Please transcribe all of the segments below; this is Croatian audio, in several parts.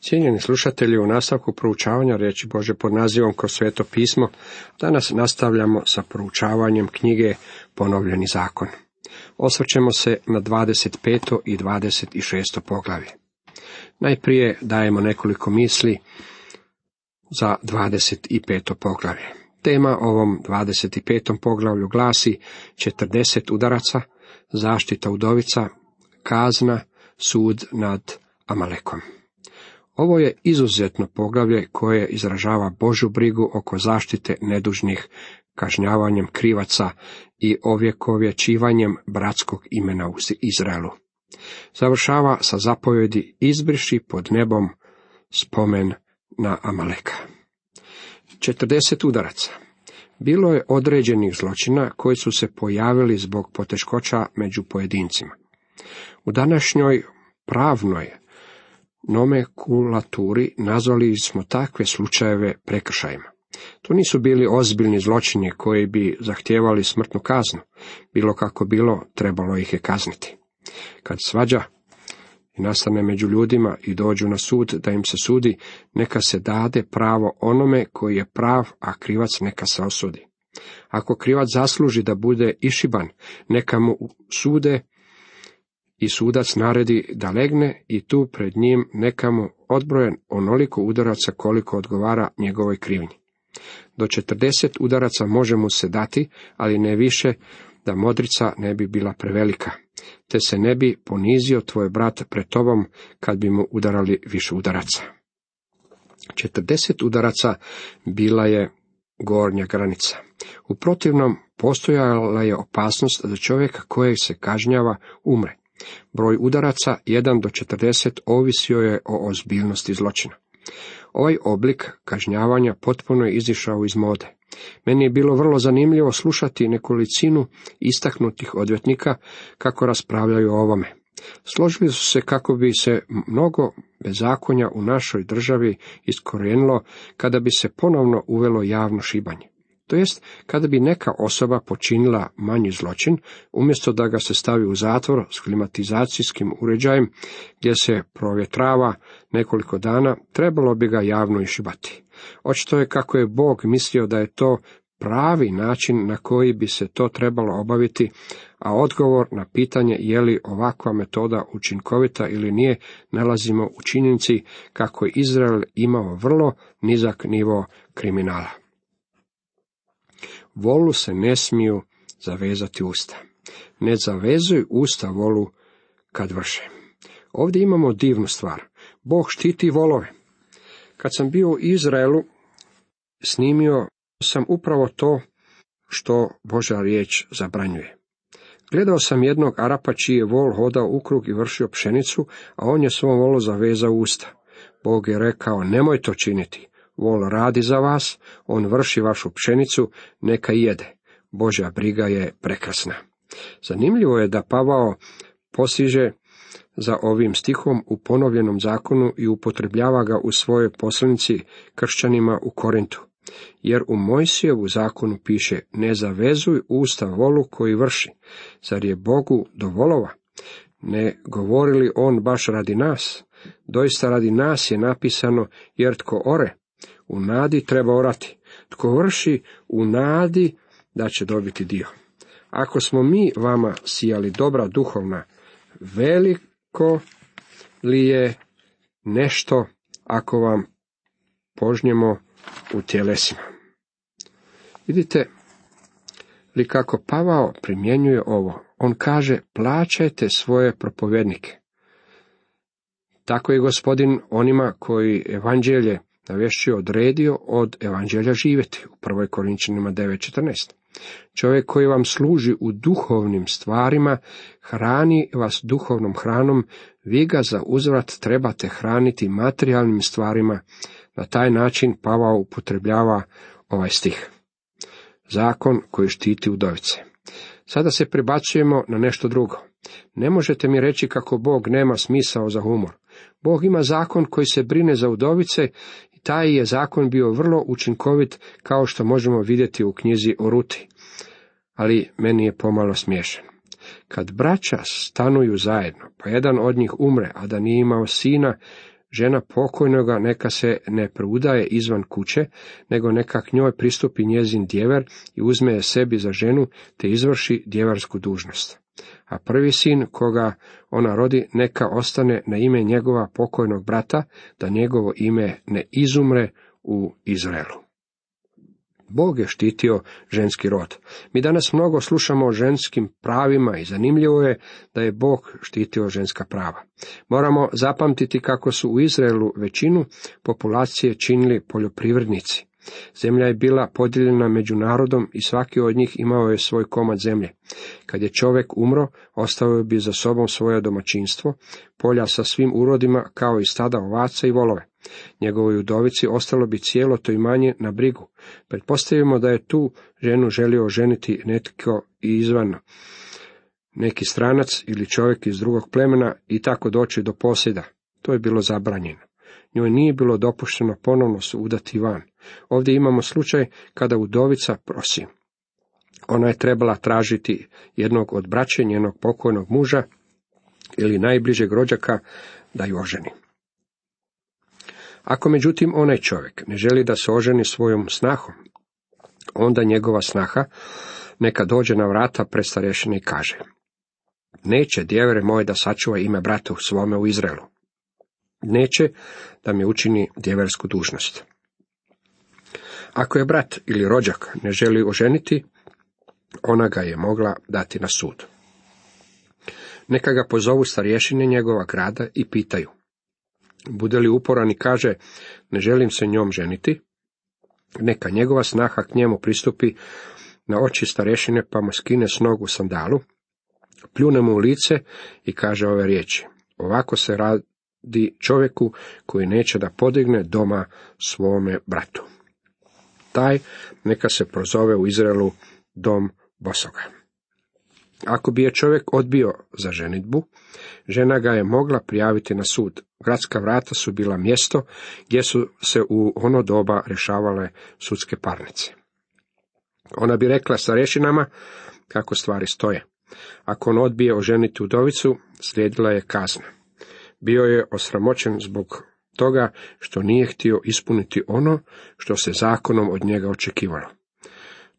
Cijenjeni slušatelji, u nastavku proučavanja riječi Bože pod nazivom kroz sveto pismo, danas nastavljamo sa proučavanjem knjige Ponovljeni zakon. Osvrćemo se na 25. i 26. poglavlje. Najprije dajemo nekoliko misli za 25. poglavlje. Tema ovom 25. poglavlju glasi 40 udaraca, zaštita udovica, kazna, sud nad Amalekom. Ovo je izuzetno poglavlje koje izražava Božu brigu oko zaštite nedužnih kažnjavanjem krivaca i ovjekovječivanjem bratskog imena u Izraelu. Završava sa zapovjedi izbriši pod nebom spomen na Amaleka. 40 udaraca. Bilo je određenih zločina koji su se pojavili zbog poteškoća među pojedincima. U današnjoj pravnoj nomekulaturi nazvali smo takve slučajeve prekršajima. To nisu bili ozbiljni zločini koji bi zahtijevali smrtnu kaznu. Bilo kako bilo, trebalo ih je kazniti. Kad svađa i nastane među ljudima i dođu na sud da im se sudi, neka se dade pravo onome koji je prav, a krivac neka se osudi. Ako krivac zasluži da bude išiban, neka mu sude i sudac naredi da legne i tu pred njim neka mu odbrojen onoliko udaraca koliko odgovara njegovoj krivnji. Do četrdeset udaraca može mu se dati, ali ne više da modrica ne bi bila prevelika, te se ne bi ponizio tvoj brat pred tobom kad bi mu udarali više udaraca. Četrdeset udaraca bila je gornja granica. U protivnom postojala je opasnost da čovjek kojeg se kažnjava umre. Broj udaraca 1 do 40 ovisio je o ozbiljnosti zločina. Ovaj oblik kažnjavanja potpuno je izišao iz mode. Meni je bilo vrlo zanimljivo slušati nekolicinu istaknutih odvjetnika kako raspravljaju o ovome. Složili su se kako bi se mnogo bezakonja u našoj državi iskorijenilo kada bi se ponovno uvelo javno šibanje. To jest, kada bi neka osoba počinila manji zločin, umjesto da ga se stavi u zatvor s klimatizacijskim uređajem, gdje se provjetrava nekoliko dana, trebalo bi ga javno išibati. Očito je kako je Bog mislio da je to pravi način na koji bi se to trebalo obaviti, a odgovor na pitanje je li ovakva metoda učinkovita ili nije, nalazimo u činjenici kako je Izrael imao vrlo nizak nivo kriminala. Volu se ne smiju zavezati usta. Ne zavezuj usta volu kad vrše. Ovdje imamo divnu stvar. Bog štiti volove. Kad sam bio u Izraelu, snimio sam upravo to što Boža riječ zabranjuje. Gledao sam jednog Arapa čiji je vol hodao u krug i vršio pšenicu, a on je svom volu zavezao usta. Bog je rekao, nemoj to činiti. Vol radi za vas, on vrši vašu pšenicu, neka jede. Božja briga je prekrasna. Zanimljivo je da Pavao posiže za ovim stihom u ponovljenom zakonu i upotrebljava ga u svojoj poslanici kršćanima u Korintu. Jer u Mojsijevu zakonu piše, ne zavezuj usta volu koji vrši. Zar je Bogu do volova? Ne govori on baš radi nas? Doista radi nas je napisano, jer tko ore, u nadi treba orati. Tko vrši u nadi da će dobiti dio. Ako smo mi vama sijali dobra duhovna, veliko li je nešto ako vam požnjemo u tjelesima. Vidite li kako Pavao primjenjuje ovo? On kaže, plaćajte svoje propovjednike. Tako je gospodin onima koji evanđelje navješću odredio od evanđelja živjeti u 1. Korinčanima 9.14. Čovjek koji vam služi u duhovnim stvarima, hrani vas duhovnom hranom, vi ga za uzvrat trebate hraniti materijalnim stvarima. Na taj način Pavao upotrebljava ovaj stih. Zakon koji štiti udovice. Sada se prebacujemo na nešto drugo. Ne možete mi reći kako Bog nema smisao za humor. Bog ima zakon koji se brine za udovice taj je zakon bio vrlo učinkovit, kao što možemo vidjeti u knjizi o Ruti. Ali meni je pomalo smiješan. Kad braća stanuju zajedno, pa jedan od njih umre, a da nije imao sina, žena pokojnoga neka se ne proudaje izvan kuće, nego neka k njoj pristupi njezin djever i uzme je sebi za ženu, te izvrši djevarsku dužnost. A prvi sin koga ona rodi neka ostane na ime njegova pokojnog brata, da njegovo ime ne izumre u Izraelu. Bog je štitio ženski rod. Mi danas mnogo slušamo o ženskim pravima i zanimljivo je da je Bog štitio ženska prava. Moramo zapamtiti kako su u Izraelu većinu populacije činili poljoprivrednici. Zemlja je bila podijeljena među narodom i svaki od njih imao je svoj komad zemlje. Kad je čovjek umro, ostavio bi za sobom svoje domaćinstvo, polja sa svim urodima kao i stada ovaca i volove. Njegovoj udovici ostalo bi cijelo to imanje na brigu. Pretpostavimo da je tu ženu želio ženiti netko izvan, neki stranac ili čovjek iz drugog plemena i tako doći do posjeda. To je bilo zabranjeno. Njoj nije bilo dopušteno ponovno se udati van. Ovdje imamo slučaj kada udovica prosi. Ona je trebala tražiti jednog od braće njenog pokojnog muža ili najbližeg rođaka da ju oženi. Ako međutim onaj čovjek ne želi da se oženi svojom snahom, onda njegova snaha neka dođe na vrata pred starješine i kaže Neće, djevere moje, da sačuva ime bratu svome u Izraelu. Neće da mi učini djeversku dužnost. Ako je brat ili rođak ne želi oženiti, ona ga je mogla dati na sud. Neka ga pozovu starješine njegova grada i pitaju. Bude li uporan i kaže, ne želim se njom ženiti, neka njegova snaha k njemu pristupi na oči starešine pa mu skine s nogu sandalu, pljune mu u lice i kaže ove riječi. Ovako se radi čovjeku koji neće da podigne doma svome bratu. Taj neka se prozove u Izraelu dom bosoga. Ako bi je čovjek odbio za ženitbu, žena ga je mogla prijaviti na sud. Gradska vrata su bila mjesto gdje su se u ono doba rješavale sudske parnice. Ona bi rekla starešinama kako stvari stoje. Ako on odbije oženiti udovicu, slijedila je kazna. Bio je osramoćen zbog toga što nije htio ispuniti ono što se zakonom od njega očekivalo.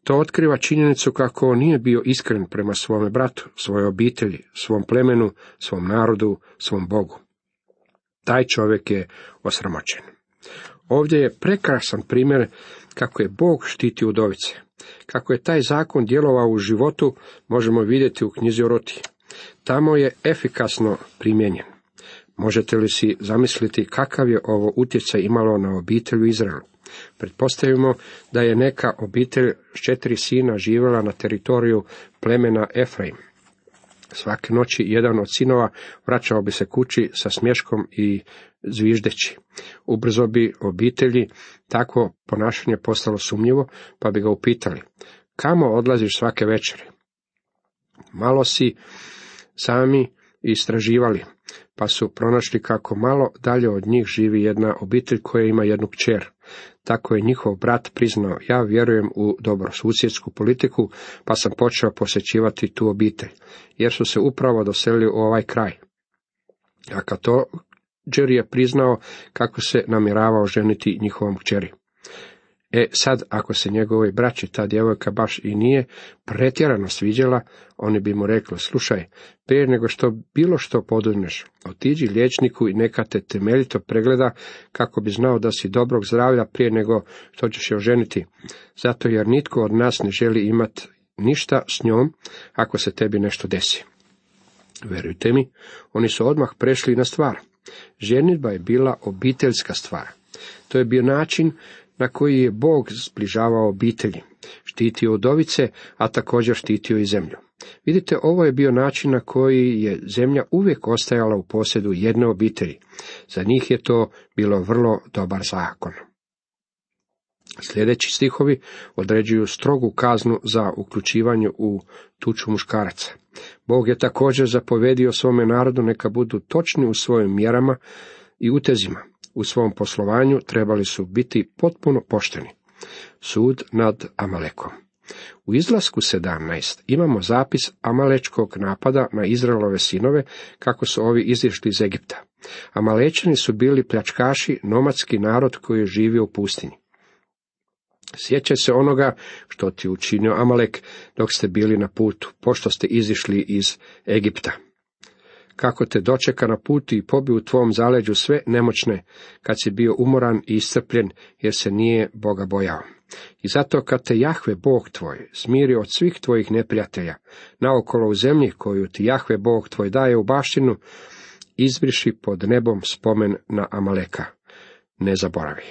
To otkriva činjenicu kako on nije bio iskren prema svome bratu, svojoj obitelji, svom plemenu, svom narodu, svom Bogu. Taj čovjek je osramoćen. Ovdje je prekrasan primjer kako je Bog štiti udovice. Kako je taj zakon djelovao u životu, možemo vidjeti u knjizi o Roti. Tamo je efikasno primijenjen. Možete li si zamisliti kakav je ovo utjecaj imalo na obitelj u Izraelu? Pretpostavimo da je neka obitelj s četiri sina živjela na teritoriju plemena Efraim. Svake noći jedan od sinova vraćao bi se kući sa smješkom i zviždeći. Ubrzo bi obitelji takvo ponašanje postalo sumnjivo, pa bi ga upitali, kamo odlaziš svake večeri? Malo si sami istraživali, pa su pronašli kako malo dalje od njih živi jedna obitelj koja ima jednu kćer. Tako je njihov brat priznao, ja vjerujem u dobrosusjedsku politiku, pa sam počeo posjećivati tu obitelj, jer su se upravo doselili u ovaj kraj. A to Džer je priznao kako se namjeravao ženiti njihovom kćeri. E sad, ako se njegovoj braći ta djevojka baš i nije pretjerano sviđala, oni bi mu rekli, slušaj, prije nego što bilo što poduzmeš, otiđi liječniku i neka te temeljito pregleda kako bi znao da si dobrog zdravlja prije nego što ćeš je oženiti, zato jer nitko od nas ne želi imati ništa s njom ako se tebi nešto desi. Verujte mi, oni su odmah prešli na stvar. Ženitba je bila obiteljska stvar. To je bio način na koji je Bog zbližavao obitelji, štitio udovice, a također štitio i zemlju. Vidite, ovo je bio način na koji je zemlja uvijek ostajala u posjedu jedne obitelji. Za njih je to bilo vrlo dobar zakon. Sljedeći stihovi određuju strogu kaznu za uključivanje u tuču muškaraca. Bog je također zapovedio svome narodu neka budu točni u svojim mjerama i utezima u svom poslovanju trebali su biti potpuno pošteni. Sud nad Amalekom. U izlasku 17 imamo zapis amalečkog napada na Izraelove sinove, kako su ovi izišli iz Egipta. Amalečani su bili pljačkaši, nomadski narod koji je živio u pustinji. Sjećaj se onoga što ti učinio Amalek dok ste bili na putu, pošto ste izišli iz Egipta. Kako te dočeka na putu i pobi u tvom zaleđu sve nemoćne, kad si bio umoran i iscrpljen, jer se nije Boga bojao. I zato kad te Jahve Bog tvoj smiri od svih tvojih neprijatelja, naokolo u zemlji koju ti Jahve Bog tvoj daje u baštinu, izbriši pod nebom spomen na Amaleka. Ne zaboravi.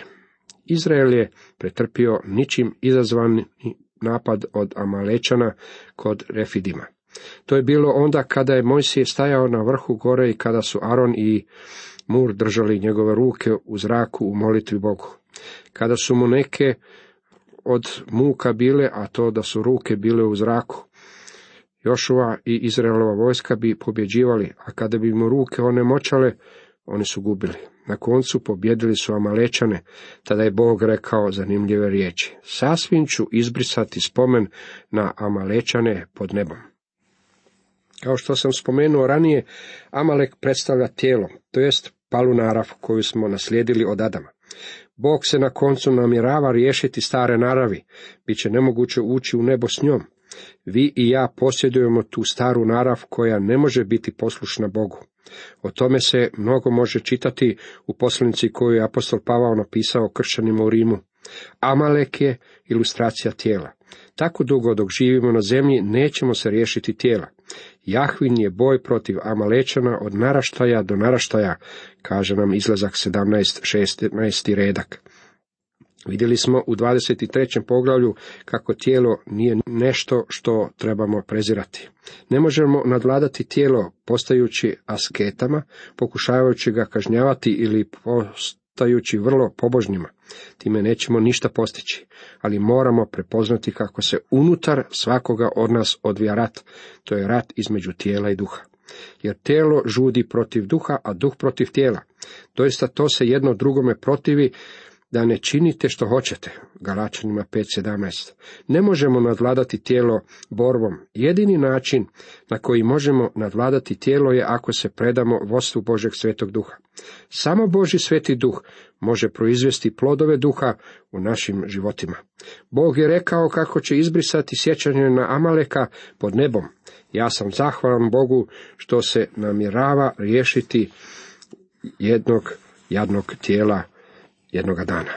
Izrael je pretrpio ničim izazvani napad od Amalečana kod Refidima. To je bilo onda kada je Mojsije stajao na vrhu gore i kada su Aron i Mur držali njegove ruke u zraku u molitvi Bogu. Kada su mu neke od muka bile, a to da su ruke bile u zraku, Jošua i Izraelova vojska bi pobjeđivali, a kada bi mu ruke one moćale, oni su gubili. Na koncu pobjedili su Amalečane, tada je Bog rekao zanimljive riječi. Sasvim ću izbrisati spomen na Amalečane pod nebom. Kao što sam spomenuo ranije, Amalek predstavlja tijelo, to jest palu narav koju smo naslijedili od Adama. Bog se na koncu namjerava riješiti stare naravi, bit će nemoguće ući u nebo s njom. Vi i ja posjedujemo tu staru narav koja ne može biti poslušna Bogu. O tome se mnogo može čitati u poslanici koju je apostol Pavao napisao kršćanima u Rimu. Amalek je ilustracija tijela. Tako dugo dok živimo na zemlji nećemo se riješiti tijela. Jahvin je boj protiv Amalečana od naraštaja do naraštaja, kaže nam izlazak 17. 16. redak. Vidjeli smo u 23. poglavlju kako tijelo nije nešto što trebamo prezirati. Ne možemo nadvladati tijelo postajući asketama, pokušavajući ga kažnjavati ili postajući vrlo pobožnjima. Time nećemo ništa postići, ali moramo prepoznati kako se unutar svakoga od nas odvija rat. To je rat između tijela i duha. Jer tijelo žudi protiv duha, a duh protiv tijela. Doista to se jedno drugome protivi, da ne činite što hoćete. Galačanima 5.17. Ne možemo nadvladati tijelo borbom. Jedini način na koji možemo nadvladati tijelo je ako se predamo vodstvu Božeg svetog duha. Samo Boži sveti duh može proizvesti plodove duha u našim životima. Bog je rekao kako će izbrisati sjećanje na Amaleka pod nebom. Ja sam zahvalan Bogu što se namjerava riješiti jednog jadnog tijela jednoga dana.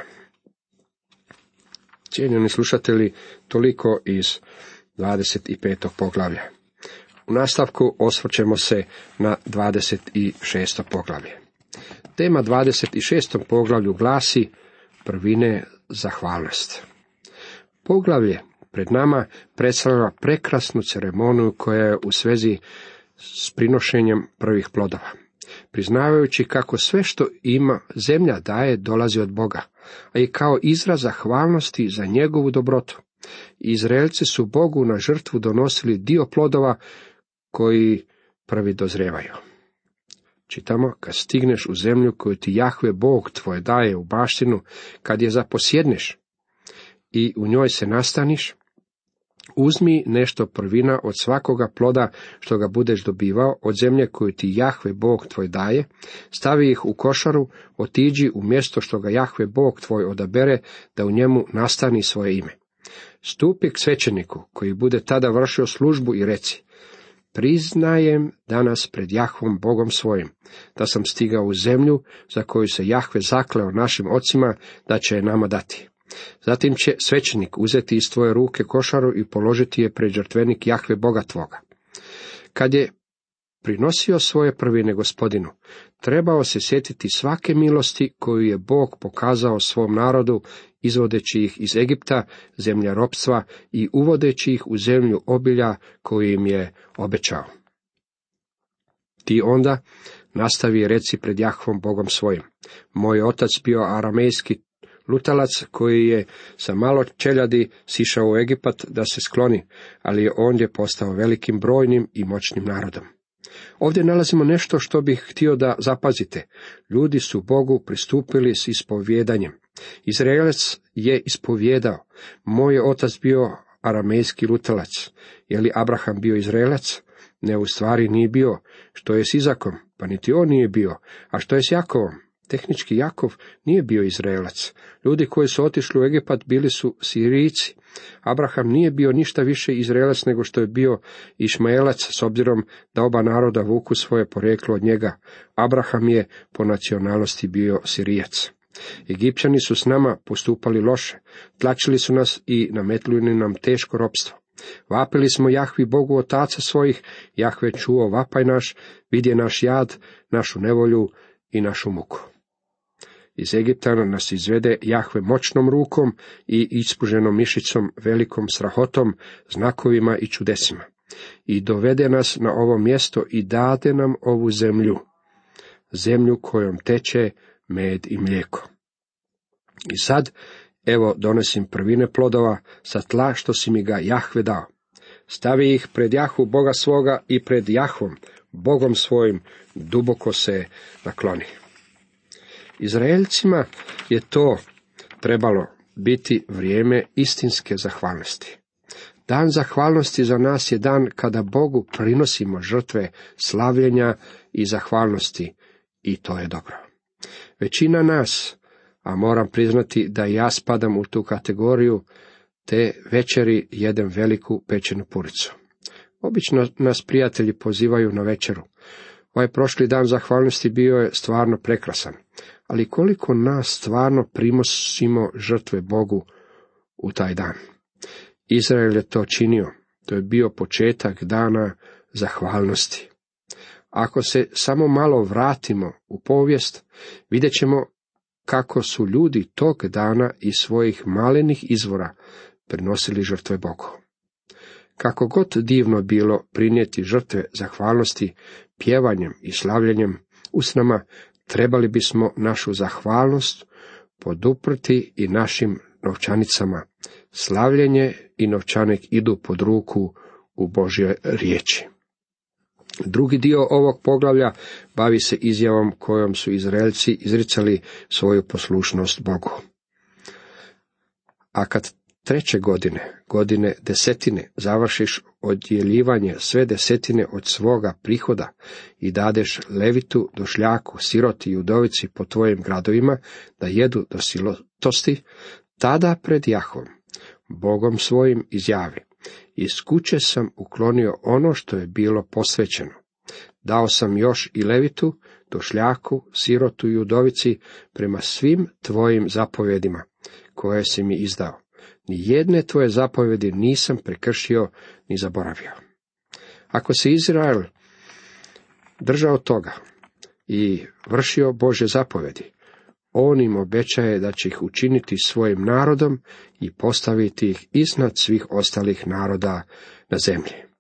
Cijenjeni slušatelji, toliko iz 25. poglavlja. U nastavku osvrćemo se na 26. poglavlje. Tema 26. poglavlju glasi prvine zahvalnost. Poglavlje pred nama predstavlja prekrasnu ceremoniju koja je u svezi s prinošenjem prvih plodova priznavajući kako sve što ima zemlja daje dolazi od Boga, a i kao izraz zahvalnosti za njegovu dobrotu. Izraelci su Bogu na žrtvu donosili dio plodova koji prvi dozrevaju. Čitamo, kad stigneš u zemlju koju ti Jahve Bog tvoje daje u baštinu, kad je zaposjedneš i u njoj se nastaniš, Uzmi nešto prvina od svakoga ploda što ga budeš dobivao od zemlje koju ti Jahve Bog tvoj daje, stavi ih u košaru, otiđi u mjesto što ga Jahve Bog tvoj odabere, da u njemu nastani svoje ime. Stupi k svećeniku, koji bude tada vršio službu i reci, priznajem danas pred Jahvom Bogom svojim, da sam stigao u zemlju za koju se Jahve zakleo našim ocima da će je nama dati. Zatim će svećenik uzeti iz tvoje ruke košaru i položiti je pred žrtvenik Jahve Boga tvoga. Kad je prinosio svoje prvine gospodinu, trebao se sjetiti svake milosti koju je Bog pokazao svom narodu, izvodeći ih iz Egipta, zemlja ropstva i uvodeći ih u zemlju obilja koju im je obećao. Ti onda nastavi reci pred Jahvom Bogom svojim. Moj otac bio aramejski lutalac koji je sa malo čeljadi sišao u Egipat da se skloni, ali je ondje postao velikim brojnim i moćnim narodom. Ovdje nalazimo nešto što bih htio da zapazite. Ljudi su Bogu pristupili s ispovjedanjem. Izraelac je ispovjedao. Moj je otac bio aramejski lutalac. Je li Abraham bio Izraelac? Ne, u stvari nije bio. Što je s Izakom? pa niti on nije bio. A što je s Jakovom? Tehnički Jakov nije bio Izraelac. Ljudi koji su otišli u Egipat bili su Sirijci. Abraham nije bio ništa više Izraelac nego što je bio Išmaelac, s obzirom da oba naroda vuku svoje poreklo od njega. Abraham je po nacionalnosti bio Sirijac. Egipćani su s nama postupali loše, tlačili su nas i nametljuli nam teško ropstvo. Vapili smo Jahvi Bogu otaca svojih, Jahve čuo vapaj naš, vidje naš jad, našu nevolju i našu muku. Iz Egipta nas izvede Jahve moćnom rukom i ispuženom mišicom, velikom strahotom, znakovima i čudesima. I dovede nas na ovo mjesto i dade nam ovu zemlju, zemlju kojom teče med i mlijeko. I sad, evo, donosim prvine plodova sa tla što si mi ga Jahve dao. Stavi ih pred Jahu Boga svoga i pred Jahvom, Bogom svojim, duboko se nakloni. Izraelcima je to trebalo biti vrijeme istinske zahvalnosti. Dan zahvalnosti za nas je dan kada Bogu prinosimo žrtve slavljenja i zahvalnosti i to je dobro. Većina nas, a moram priznati da ja spadam u tu kategoriju, te večeri jedem veliku pečenu puricu. Obično nas prijatelji pozivaju na večeru. Ovaj prošli dan zahvalnosti bio je stvarno prekrasan, ali koliko nas stvarno primosimo žrtve Bogu u taj dan. Izrael je to činio, to je bio početak dana zahvalnosti. Ako se samo malo vratimo u povijest, vidjet ćemo kako su ljudi tog dana iz svojih malenih izvora prinosili žrtve Bogu. Kako god divno bilo prinijeti žrtve zahvalnosti pjevanjem i slavljenjem usnama, trebali bismo našu zahvalnost poduprti i našim novčanicama. Slavljenje i novčanik idu pod ruku u Božje riječi. Drugi dio ovog poglavlja bavi se izjavom kojom su Izraelci izricali svoju poslušnost Bogu. A kad treće godine, godine desetine, završiš odjeljivanje sve desetine od svoga prihoda i dadeš levitu, došljaku, siroti i udovici po tvojim gradovima, da jedu do silotosti, tada pred Jahom, Bogom svojim izjavi, iz kuće sam uklonio ono što je bilo posvećeno. Dao sam još i levitu, došljaku, sirotu i udovici prema svim tvojim zapovjedima, koje si mi izdao. Ni jedne tvoje zapovjedi nisam prekršio ni zaboravio. Ako se Izrael držao toga i vršio Bože zapovjedi, on im obećaje da će ih učiniti svojim narodom i postaviti ih iznad svih ostalih naroda na zemlji.